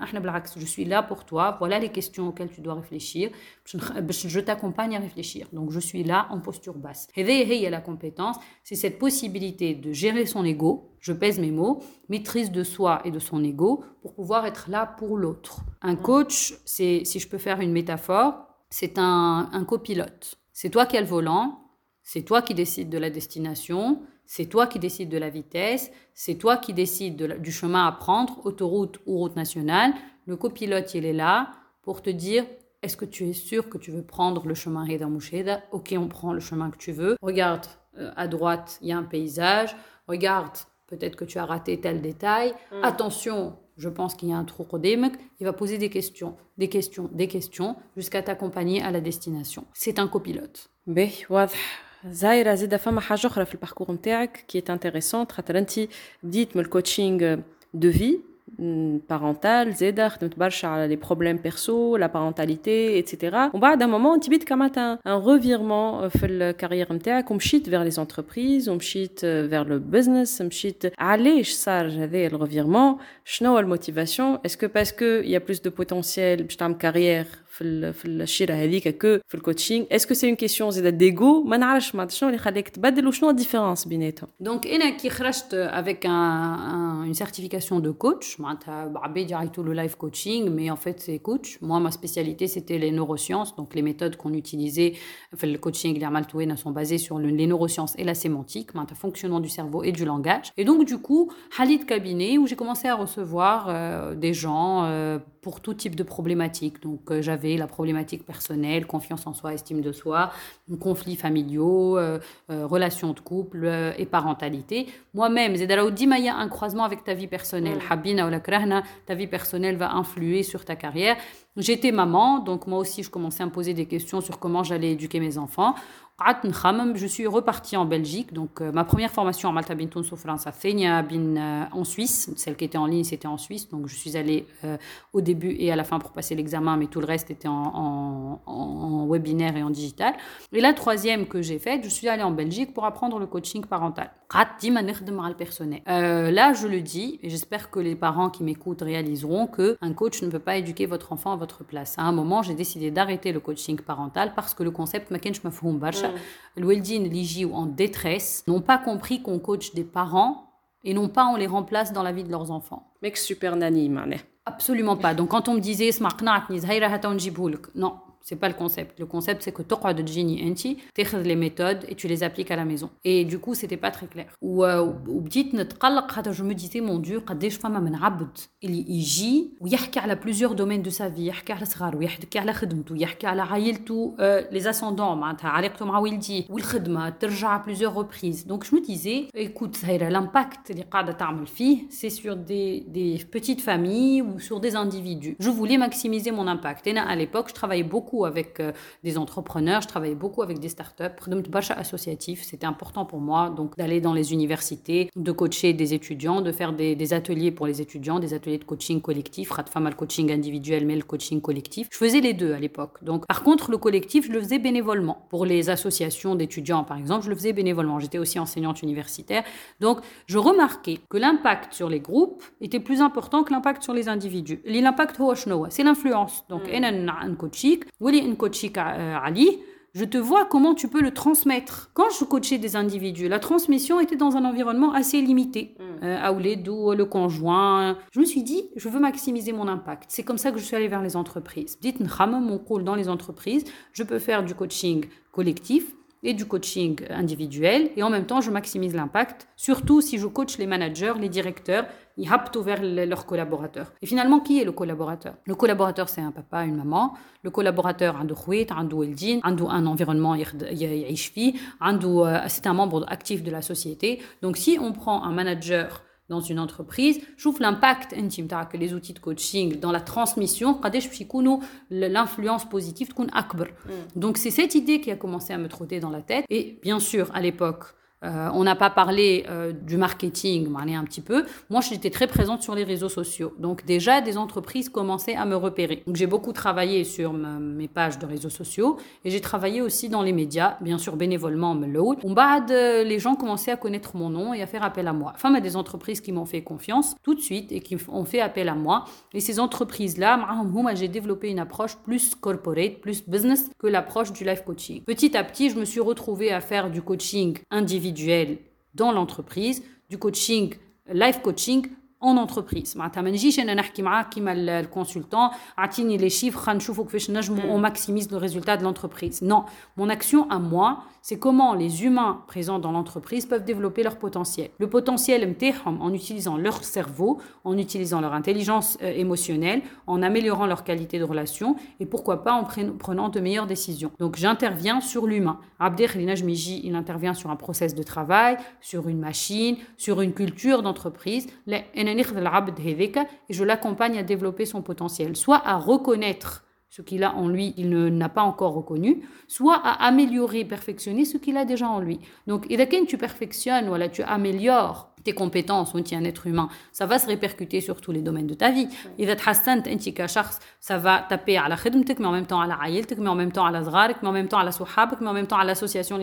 Je suis là pour toi. Voilà les questions auxquelles tu dois réfléchir. Je t'accompagne à réfléchir. Donc, je suis là en posture basse. Et la compétence, c'est cette possibilité de gérer son ego. Je pèse mes mots, maîtrise de soi et de son ego pour pouvoir être là pour l'autre. Un coach, c'est, si je peux faire une métaphore, c'est un, un copilote. C'est toi qui as le volant, c'est toi qui décides de la destination, c'est toi qui décides de la vitesse, c'est toi qui décides du chemin à prendre, autoroute ou route nationale. Le copilote, il est là pour te dire est-ce que tu es sûr que tu veux prendre le chemin Heda Moucheda Ok, on prend le chemin que tu veux. Regarde, euh, à droite, il y a un paysage. Regarde, peut-être que tu as raté tel détail. Mm. Attention, je pense qu'il y a un trou Il va poser des questions, des questions, des questions, jusqu'à t'accompagner à la destination. C'est un copilote. زايره زيدا فما حاجه اخرى في الباركور نتاعك كي انتريسون خاطر انت بديت من الكوتشينغ دو في parental زيدا خدمت برشا على لي بروبليم بيرسو لا بارونتاليتي اتسيتيرا ومن بعد مومون انت بديت كملت ان ريفيرمون في الكارير نتاعك ومشيت فيغ لي زونتربريز ومشيت فيغ لو بزنس مشيت علاش صار هذا الريفيرمون شنو هو الموتيفاسيون اسكو باسكو يا بلوس دو بوتونسيال باش تعمل كارير في في الشيره هذيك كو في الكوتشينغ اسكو سي اون كيسيون زيد ديغو ما نعرفش معناتها شنو اللي خليك تبدل وشنو الديفيرونس بيناتهم دونك انا كي خرجت افيك اون سيرتيفيكاسيون دو كوتش معناتها عباد يعيطوا له لايف كوتشينغ مي ان فيت سي كوتش موا ما سبيسياليتي سيتي لي نوروسيونس دونك لي ميثود كون يوتيليزي في الكوتشينغ اللي عملته انا سون بازي سور لي نوروسيونس اي لا سيمانتيك معناتها فونكسيونمون دو سيرفو اي دو لانغاج اي دونك دو كو حليت كابيني و جي كومونسي ا recevoir euh, des gens euh, pour tout type de problématiques. Donc euh, j'avais la problématique personnelle, confiance en soi, estime de soi, conflits familiaux, euh, euh, relations de couple et parentalité. Moi-même, il y a un croisement avec ta vie personnelle. Mm. Habina ou la ta vie personnelle va influer sur ta carrière. J'étais maman, donc moi aussi je commençais à me poser des questions sur comment j'allais éduquer mes enfants. Je suis repartie en Belgique. Donc, euh, ma première formation en Malta Bintoun France bin euh, en Suisse. Celle qui était en ligne, c'était en Suisse. Donc, je suis allée euh, au début et à la fin pour passer l'examen, mais tout le reste était en, webinaire et en digital. Et la troisième que j'ai faite, je suis allée en Belgique pour apprendre le coaching parental. là, je le dis, et j'espère que les parents qui m'écoutent réaliseront que un coach ne peut pas éduquer votre enfant à votre place. À un moment, j'ai décidé d'arrêter le coaching parental parce que le concept L'Oueldine, l'IGI ou en détresse n'ont pas compris qu'on coach des parents et non pas on les remplace dans la vie de leurs enfants. Mec super nanny, Absolument pas. Donc quand on me disait, non, c'est pas le concept. Le concept, c'est que tu as de Gini Enti, tu les méthodes et tu les appliques à la maison. Et du coup, c'était pas très clair. Ou petite je me disais, mon Dieu, قديش فما من عبد اللي يجي ويحكي على plusieurs domaines de sa vie, يحكي على صغاره, يحكي على خدمته, يحكي على عائلته, les ascendants, معناتها علاقته مع والدي, والخدمة ترجع à plusieurs reprises. Donc je me disais, écoute, l'impact اللي قاعدة تعمل فيه, c'est sur des, des petites familles ou sur des individus. Je voulais maximiser mon impact. Et à l'époque, je travaillais beaucoup avec euh, des entrepreneurs, je travaillais beaucoup avec des startups. associatif, c'était important pour moi donc d'aller dans les universités, de coacher des étudiants, de faire des, ateliers pour les étudiants, des ateliers de coaching collectif, Ratfam le coaching individuel, mais le coaching collectif. Je faisais les deux à l'époque. Donc, par contre, le collectif, je le faisais bénévolement. Pour les associations d'étudiants, par exemple, je le faisais bénévolement. J'étais aussi enseignante universitaire. Donc, je remarquais que l'impact sur les groupes était plus important que l'impact sur les individus. L'impact, c'est l'influence. Donc, mm. un coaching, Ali, je te vois comment tu peux le transmettre. Quand je coachais des individus, la transmission était dans un environnement assez limité. Mm. Euh, le conjoint. Je me suis dit, je veux maximiser mon impact. C'est comme ça que je suis allée vers les entreprises. Dites, mon rôle dans les entreprises, je peux faire du coaching collectif, et du coaching individuel. Et en même temps, je maximise l'impact, surtout si je coach les managers, les directeurs, ils haptent vers leurs collaborateurs. Et finalement, qui est le collaborateur? Le collaborateur, c'est un papa, une maman. Le collaborateur, un un environnement, euh, c'est un membre actif de la société. Donc, si on prend un manager dans une entreprise, je trouve l'impact intime que les outils de coaching dans la transmission, l'influence positive mm. Donc c'est cette idée qui a commencé à me trotter dans la tête. Et bien sûr, à l'époque, Euh, on n'a pas parlé euh, du marketing, un petit peu. Moi, j'étais très présente sur les réseaux sociaux. Donc déjà, des entreprises commençaient à me repérer. Donc j'ai beaucoup travaillé sur mes pages de réseaux sociaux et j'ai travaillé aussi dans les médias, bien sûr bénévolement, mais euh, les gens commençaient à connaître mon nom et à faire appel à moi. Enfin, a des entreprises qui m'ont fait confiance tout de suite et qui ont fait appel à moi. Et ces entreprises-là, j'ai développé une approche plus corporate, plus business que l'approche du life coaching. Petit à petit, je me suis retrouvée à faire du coaching individuel dans l'entreprise, du coaching, life coaching en entreprise معناتها ما نجيش انا نحكي معاك كيما الكونسلتون اعطيني لي شيفر خلينا نشوفوا كيفاش نجموا on maximise le résultat de l'entreprise non mon action à moi c'est comment les humains présents dans l'entreprise peuvent développer leur potentiel. Le potentiel en utilisant leur cerveau, en utilisant leur intelligence euh, émotionnelle, en améliorant leur qualité de relation et pourquoi pas en prenant de meilleures décisions. Donc j'interviens sur l'humain. Abder il intervient sur un process de travail, sur une machine, sur une culture d'entreprise. Et je l'accompagne à développer son potentiel, soit à reconnaître ce qu'il a en lui, il n'a pas encore reconnu, soit à améliorer, perfectionner ce qu'il a déjà en lui. Donc, et tu perfectionnes, voilà, tu améliores tes compétences, ou tu es un être humain, ça va se répercuter sur tous les domaines de ta vie. Et ça va taper à la khidmtek, mais en même temps à la aïltek, mais en même temps à la zrarik, mais en même temps à la souhabek, mais en même temps à l'association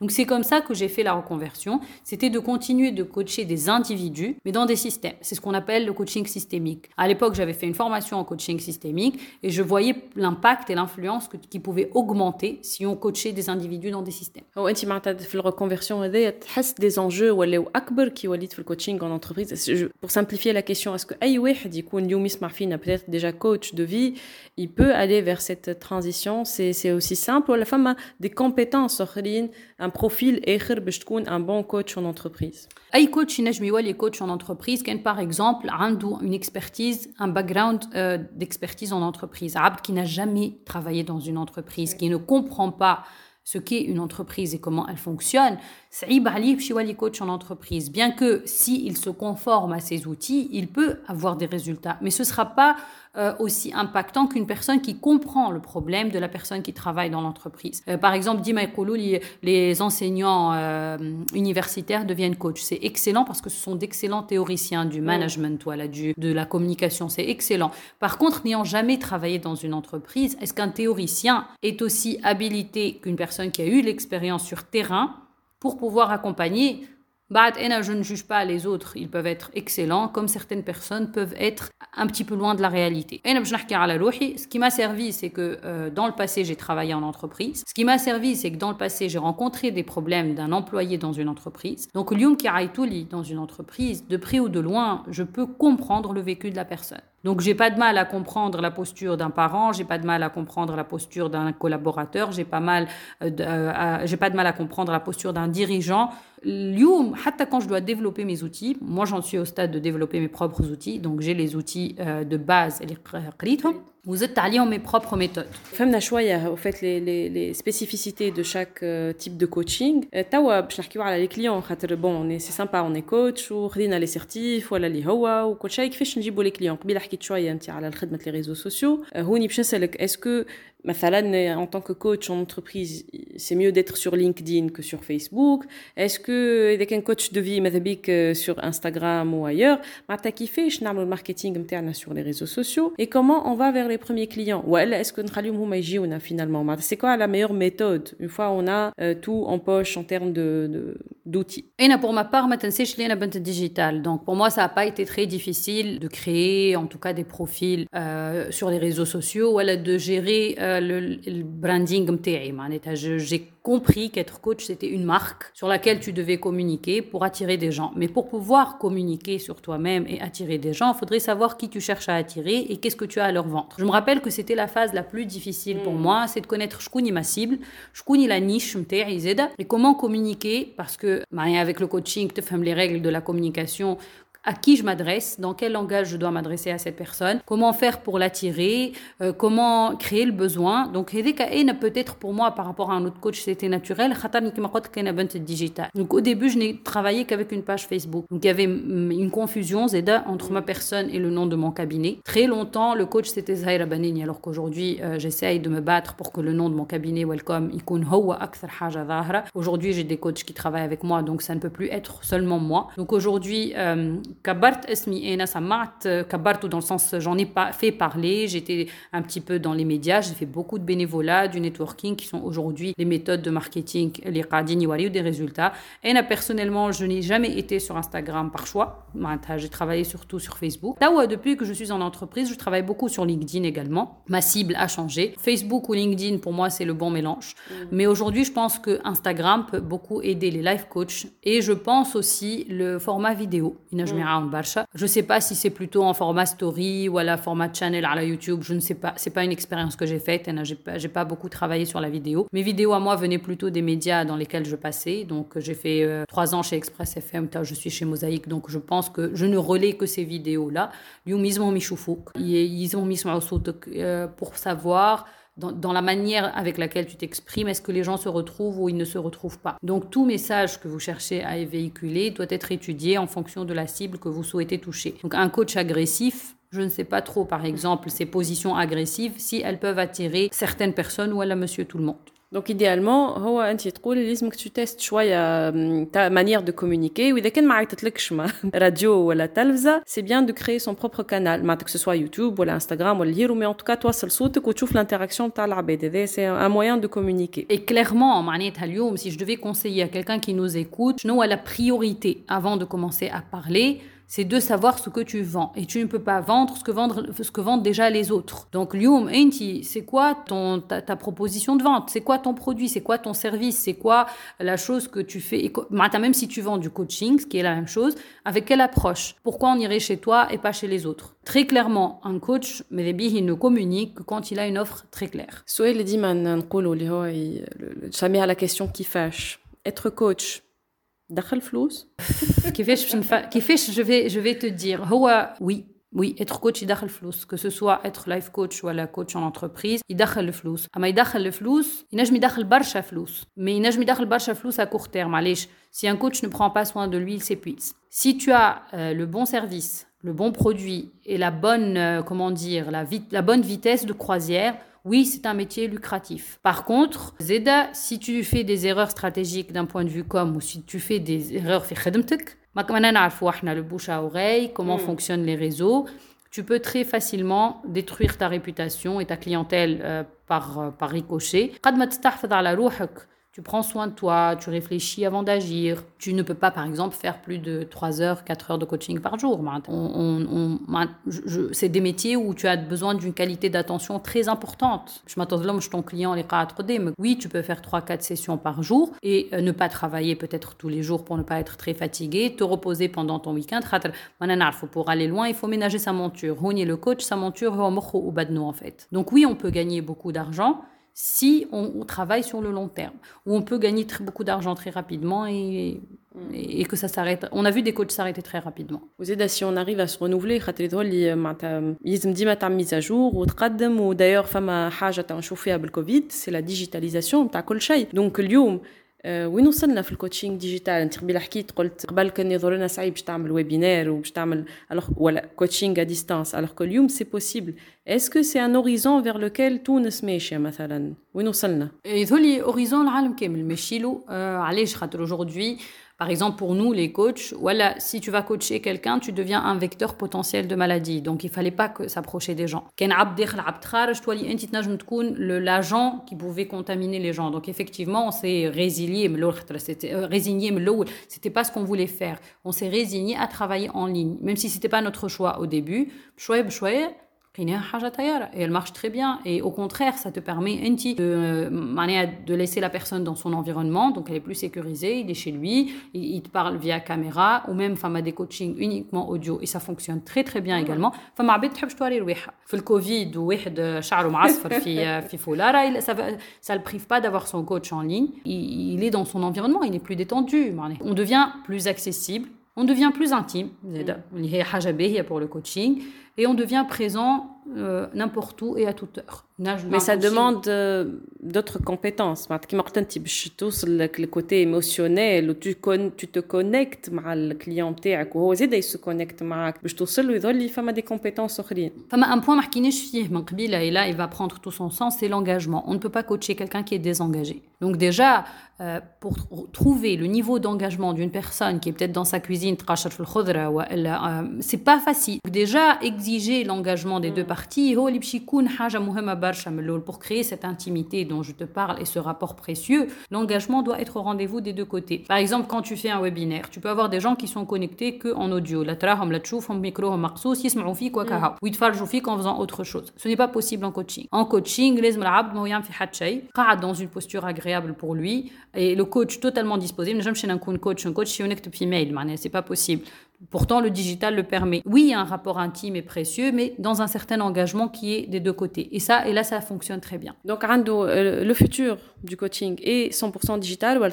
Donc c'est comme ça que j'ai fait la reconversion. C'était de continuer de coacher des individus, mais dans des systèmes. C'est ce qu'on appelle le coaching systémique. À l'époque, j'avais fait une formation en coaching systémique et je voyais l'impact et l'influence qui pouvaient augmenter si on coachait des individus dans des systèmes. la reconversion, des enjeux qui وليت في coaching en entreprise pour simplifier la question est-ce que اي واحد يكون اليوم يسمع فينا peut-être déjà coach de vie il peut aller vers cette transition c'est c'est aussi simple ولا فما des compétences اخرين un profil اخر باش تكون un bon coach en entreprise اي coach ينجم يولي coach en entreprise كان par exemple عنده une expertise un background euh, d'expertise en entreprise عبد qui n'a jamais travaillé dans une entreprise qui ne comprend pas ce qu'est une entreprise et comment elle fonctionne, Saïb Ali Pshouali coach en entreprise. Bien que s'il si se conforme à ces outils, il peut avoir des résultats, mais ce ne sera pas euh, aussi impactant qu'une personne qui comprend le problème de la personne qui travaille dans l'entreprise. Euh, par exemple, Dima les, les enseignants euh, universitaires deviennent coachs. C'est excellent parce que ce sont d'excellents théoriciens du management, voilà, du, de la communication. C'est excellent. Par contre, n'ayant jamais travaillé dans une entreprise, est-ce qu'un théoricien est aussi habilité qu'une personne qui a eu l'expérience sur terrain pour pouvoir accompagner je ne juge pas les autres, ils peuvent être excellents, comme certaines personnes peuvent être un petit peu loin de la réalité. Ce qui m'a servi, c'est que euh, dans le passé, j'ai travaillé en entreprise. Ce qui m'a servi, c'est que dans le passé, j'ai rencontré des problèmes d'un employé dans une entreprise. Donc, dans une entreprise, de près ou de loin, je peux comprendre le vécu de la personne. Donc, j'ai pas de mal à comprendre la posture d'un parent, j'ai pas de mal à comprendre la posture d'un collaborateur, j'ai pas mal, euh, euh, j'ai pas de mal à comprendre la posture d'un dirigeant. quand je dois développer mes outils, moi j'en suis au stade de développer mes propres outils, donc j'ai les outils euh, de base, vous êtes allé en mes propres méthodes. فهمنا شويه au fait les les les spécificités de chaque euh, type de coaching توا باش نحكيو على les clients خاطر bon c'est sympa on est coach وخدينا les certifs ولا اللي هو وكل شيء كيفاش نجيبوا les clients قبيله حكيت شويه انت على خدمه les réseaux sociaux هوني باش نسالك est-ce que مثلا en tant que coach en entreprise c'est mieux d'être sur LinkedIn que sur Facebook est-ce que اذا كان coach de vie ماذا بيك sur Instagram ou ailleurs معناتها كيفاش نعملوا الماركتينغ نتاعنا sur les réseaux sociaux et comment on va vers les les premiers clients Ouais, est-ce que nous finalement C'est quoi la meilleure méthode? Une fois on a euh, tout en poche en termes de d'outils Et pour ma part, je suis une digital. Donc pour moi, ça n'a pas été très difficile de créer en tout cas des profils euh, sur les réseaux sociaux ou de gérer euh, le, le branding. Hein. J'ai compris qu'être coach c'était une marque sur laquelle tu devais communiquer pour attirer des gens. Mais pour pouvoir communiquer sur toi-même et attirer des gens il faudrait savoir qui tu cherches à attirer et qu'est-ce que tu as à leur vendre. Je me rappelle que c'était la phase la plus difficile pour mm. moi c'est de connaître shkouni ma cible. Shkouni la niche et comment communiquer? Parce que avec le coaching tu fais les règles de la communication à qui je m'adresse, dans quel langage je dois m'adresser à cette personne, comment faire pour l'attirer, euh, comment créer le besoin. Donc, peut-être pour moi, par rapport à un autre coach, c'était naturel. Donc, au début, je n'ai travaillé qu'avec une page Facebook. Donc, il y avait une confusion, Zeda, entre ma personne et le nom de mon cabinet. Très longtemps, le coach, c'était Zahira Banini, alors qu'aujourd'hui, euh, j'essaye de me battre pour que le nom de mon cabinet, Welcome, Aujourd'hui, j'ai des coachs qui travaillent avec moi, donc ça ne peut plus être seulement moi. Donc, aujourd'hui, euh, كبرت اسمي انا سمعت كبرته dans le sens j'en ai pas fait parler j'étais un petit peu dans les médias j'ai fait beaucoup de bénévolat du networking qui sont aujourd'hui les méthodes de marketing les قاعدين يوريو des résultats et là personnellement je n'ai jamais été sur Instagram par choix j'ai travaillé surtout sur Facebook là depuis que je suis en entreprise je travaille beaucoup sur LinkedIn également ma cible a changé Facebook ou LinkedIn pour moi c'est le bon mélange mm. mais aujourd'hui je pense que Instagram peut beaucoup aider les life coachs et je pense aussi le format vidéo je ne sais pas si c'est plutôt en format story ou à la format channel à la YouTube. Je ne sais pas. C'est pas une expérience que j'ai faite. J'ai pas, pas beaucoup travaillé sur la vidéo. Mes vidéos à moi venaient plutôt des médias dans lesquels je passais. Donc j'ai fait euh, trois ans chez Express FM. Je suis chez Mosaïque. Donc je pense que je ne relais que ces vidéos-là. Ils ont mis pour savoir dans, la manière avec laquelle tu t'exprimes, est-ce que les gens se retrouvent ou ils ne se retrouvent pas? Donc tout message que vous cherchez à véhiculer doit être étudié en fonction de la cible que vous souhaitez toucher. Donc un coach agressif, je ne sais pas trop, par exemple, ses positions agressives, si elles peuvent attirer certaines personnes ou à la monsieur tout le monde. Donc idéalement هو انت تقولي لازمك tu testes شويه ta manière de communiquer واذا كان ما عيطتلكش radio ولا تلفزه c'est bien de créer son propre canal معناتها que ce soit YouTube ولا Instagram ولا اللي mais en tout cas توصل صوتك وتشوف l'interaction تاع العباد هذا c'est un moyen de communiquer et clairement معناتها اليوم si je devais conseiller à quelqu'un qui nous écoute شنو la priorité avant de commencer à parler c'est de savoir ce que tu vends. Et tu ne peux pas vendre ce que, ce que vendent déjà les autres. Donc, Lium, c'est quoi ton, ta, proposition de vente? C'est quoi ton produit? C'est quoi ton service? C'est quoi la chose que tu fais? Même si tu vends du coaching, ce qui est la même chose, avec quelle approche? Pourquoi on irait chez toi et pas chez les autres? Très clairement, un coach, mais il ne communique que quand il a une offre très claire. Soit il dit, à la question qui fâche. Être coach, دخل فلوس كيفاش كيفاش je vais je vais te dire هو oui oui, être coach يدخل فلوس que ce soit être life coach ou la coach en entreprise يدخل الفلوس اما يدخل الفلوس ينجم يدخل برشا فلوس mais ينجم يدخل برشا فلوس à court terme علاش si un coach ne prend pas soin de lui il s'épuise si tu as euh, le bon service le bon produit et la bonne euh, comment dire la, la bonne vitesse de croisière oui, c'est un métier lucratif. Par contre, Zeda, si tu fais des erreurs stratégiques d'un point de vue comme ou si tu fais des erreurs le bouche à oreille, comment hmm. fonctionnent les réseaux, tu peux très facilement détruire ta réputation et ta clientèle euh, par, euh, par ricochet. Tu prends soin de toi, tu réfléchis avant d'agir. Tu ne peux pas, par exemple, faire plus de 3 heures, 4 heures de coaching par jour. On, c'est des métiers où tu as besoin d'une qualité d'attention très importante. Je m'attends là, je ton client, les Oui, tu peux faire 3-4 sessions par jour et euh, ne pas travailler peut-être tous les jours pour ne pas être très fatigué, te reposer pendant ton week-end. Pour aller loin, il faut ménager sa monture. est le coach, sa monture, en fait. Donc oui, on peut gagner beaucoup d'argent si on, travaille sur le long terme, où on peut gagner très, beaucoup d'argent très rapidement et, et, que ça s'arrête. On a vu des coachs s'arrêter très rapidement. Vous êtes si on arrive à se renouveler, يلزم ديما تعمل mise à jour وتقدم ودايوغ فما حاجه تنشوفها بالكوفيد سي لا ديجيتاليزاسيون تاع كل شيء دونك اليوم وين وصلنا في الكوتشينغ ديجيتال أنت قبيلة حكيت قلت قبل كان يظهر لنا صعيب باش تعمل ويبينار وباش تعمل ولا كوتشينغ ا ديستانس الوغ كو اليوم سي بوسيبل اسكو سي ان اوريزون فير لوكيل تونس ماشية مثلا؟ وين وصلنا؟ يظهر لي اوريزون العالم كامل ماشي له علاش خاطر اورجودي Par exemple, pour nous, les coachs, voilà, si tu vas coacher quelqu'un, tu deviens un vecteur potentiel de maladie. Donc, il fallait pas que s'approcher des gens. L'agent qui pouvait contaminer les gens. Donc, effectivement, on s'est résilié. Euh, résigné, c'était pas ce qu'on voulait faire. On s'est résigné à travailler en ligne, même si c'était pas notre choix au début. Et elle marche très bien. Et au contraire, ça te permet de, euh, de laisser la personne dans son environnement. Donc, elle est plus sécurisée. Il est chez lui. Il, te parle via caméra. Ou même, femme a des coachings uniquement audio. Et ça fonctionne très, très bien également. Femme a le Covid, euh, ça ne le prive pas d'avoir son coach en ligne. Il, est dans son environnement. Il est plus détendu. On devient plus accessible on devient plus intime pour le coaching et on devient présent euh, n'importe où et à toute heure. Mais ça demande euh, d'autres compétences. Le côté émotionnel, où tu, con tu te connectes avec le client, il se connecte avec il a des compétences Un point et là il va prendre tout son sens, c'est l'engagement. On ne peut pas coacher quelqu'un qui est désengagé. Donc déjà, euh, pour trouver le niveau d'engagement d'une personne qui est peut-être dans sa cuisine, c'est pas facile. Déjà, exiger l'engagement des deux parties pour créer cette intimité dont je te parle et ce rapport précieux, l'engagement doit être au rendez-vous des deux côtés. Par exemple, quand tu fais un webinaire, tu peux avoir des gens qui sont connectés que en audio. La تراهم لا تشوفهم ميكروهم مقصوص يسمعوا فيك وكهو ويتفرجوا فيك en faisant autre chose. Ce n'est pas possible en coaching. En coaching, لازم العبد ما يعمل في حد شيء قاعد dans une posture agréable pour lui et le coach totalement disposé. ما نجمش نكون coach un coach ونكتب في mail c'est pas possible. Pourtant, le digital le permet. Oui, il y a un rapport intime et précieux, mais dans un certain engagement qui est des deux côtés. Et ça, et là, ça fonctionne très bien. Donc, euh, le futur du coaching est 100% digital ou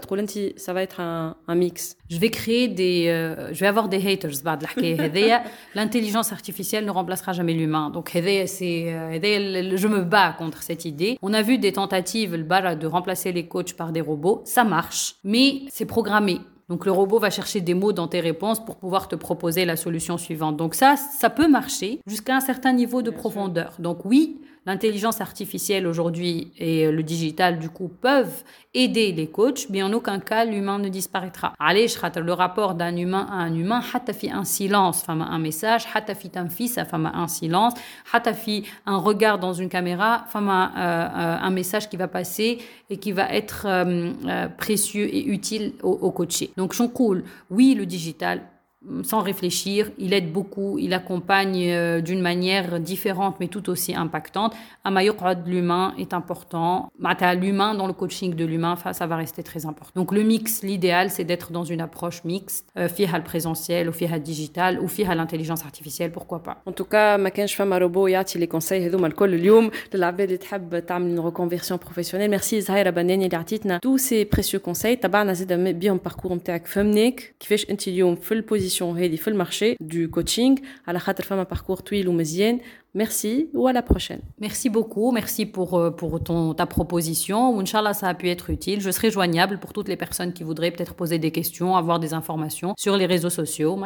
ça va être un, mix? Je vais créer des, euh, je vais avoir des haters. L'intelligence artificielle ne remplacera jamais l'humain. Donc, c'est, euh, je me bats contre cette idée. On a vu des tentatives de remplacer les coachs par des robots. Ça marche, mais c'est programmé. Donc le robot va chercher des mots dans tes réponses pour pouvoir te proposer la solution suivante. Donc ça, ça peut marcher jusqu'à un certain niveau de profondeur. Donc oui, L'intelligence artificielle aujourd'hui et le digital, du coup, peuvent aider les coachs, mais en aucun cas, l'humain ne disparaîtra. Allez, le rapport d'un humain à un humain, hatafi un silence, femme un message, hatafi un fils, femme un silence, hatafi un regard dans une caméra, femme euh, un message qui va passer et qui va être euh, euh, précieux et utile au, coaché. Donc, je cool, oui, le digital sans réfléchir, il aide beaucoup, il accompagne euh, d'une manière différente mais tout aussi impactante. de l'humain est important. L'humain dans le coaching de l'humain, ça va rester très important. Donc le mix, l'idéal, c'est d'être dans une approche mixte, euh, fiha le présentiel, ou fiha le digital, ou fiha l'intelligence artificielle, pourquoi pas. En tout cas, ما كانش فما روبو يعطي لي كونساي هذوما الكل اليوم للعباد اللي تحب تعمل une reconversion professionnelle. Merci زهيرة بناني اللي عطيتنا tous ces précieux conseils. تبعنا زيد بيهم parcours نتاعك فهمناك كيفاش انت اليوم في البوزيشن هذه في المارشي du coaching على خاطر فما parcours طويل ومزيان Merci ou à la prochaine. Merci beaucoup. Merci pour, euh, pour ton, ta proposition. Inch'Allah, ça a pu être utile. Je serai joignable pour toutes les personnes qui voudraient peut-être poser des questions, avoir des informations sur les réseaux sociaux.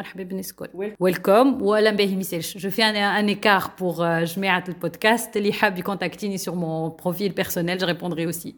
Welcome. Je fais un, un écart pour euh, je mets le podcast. Les contactez sur mon profil personnel, je répondrai aussi.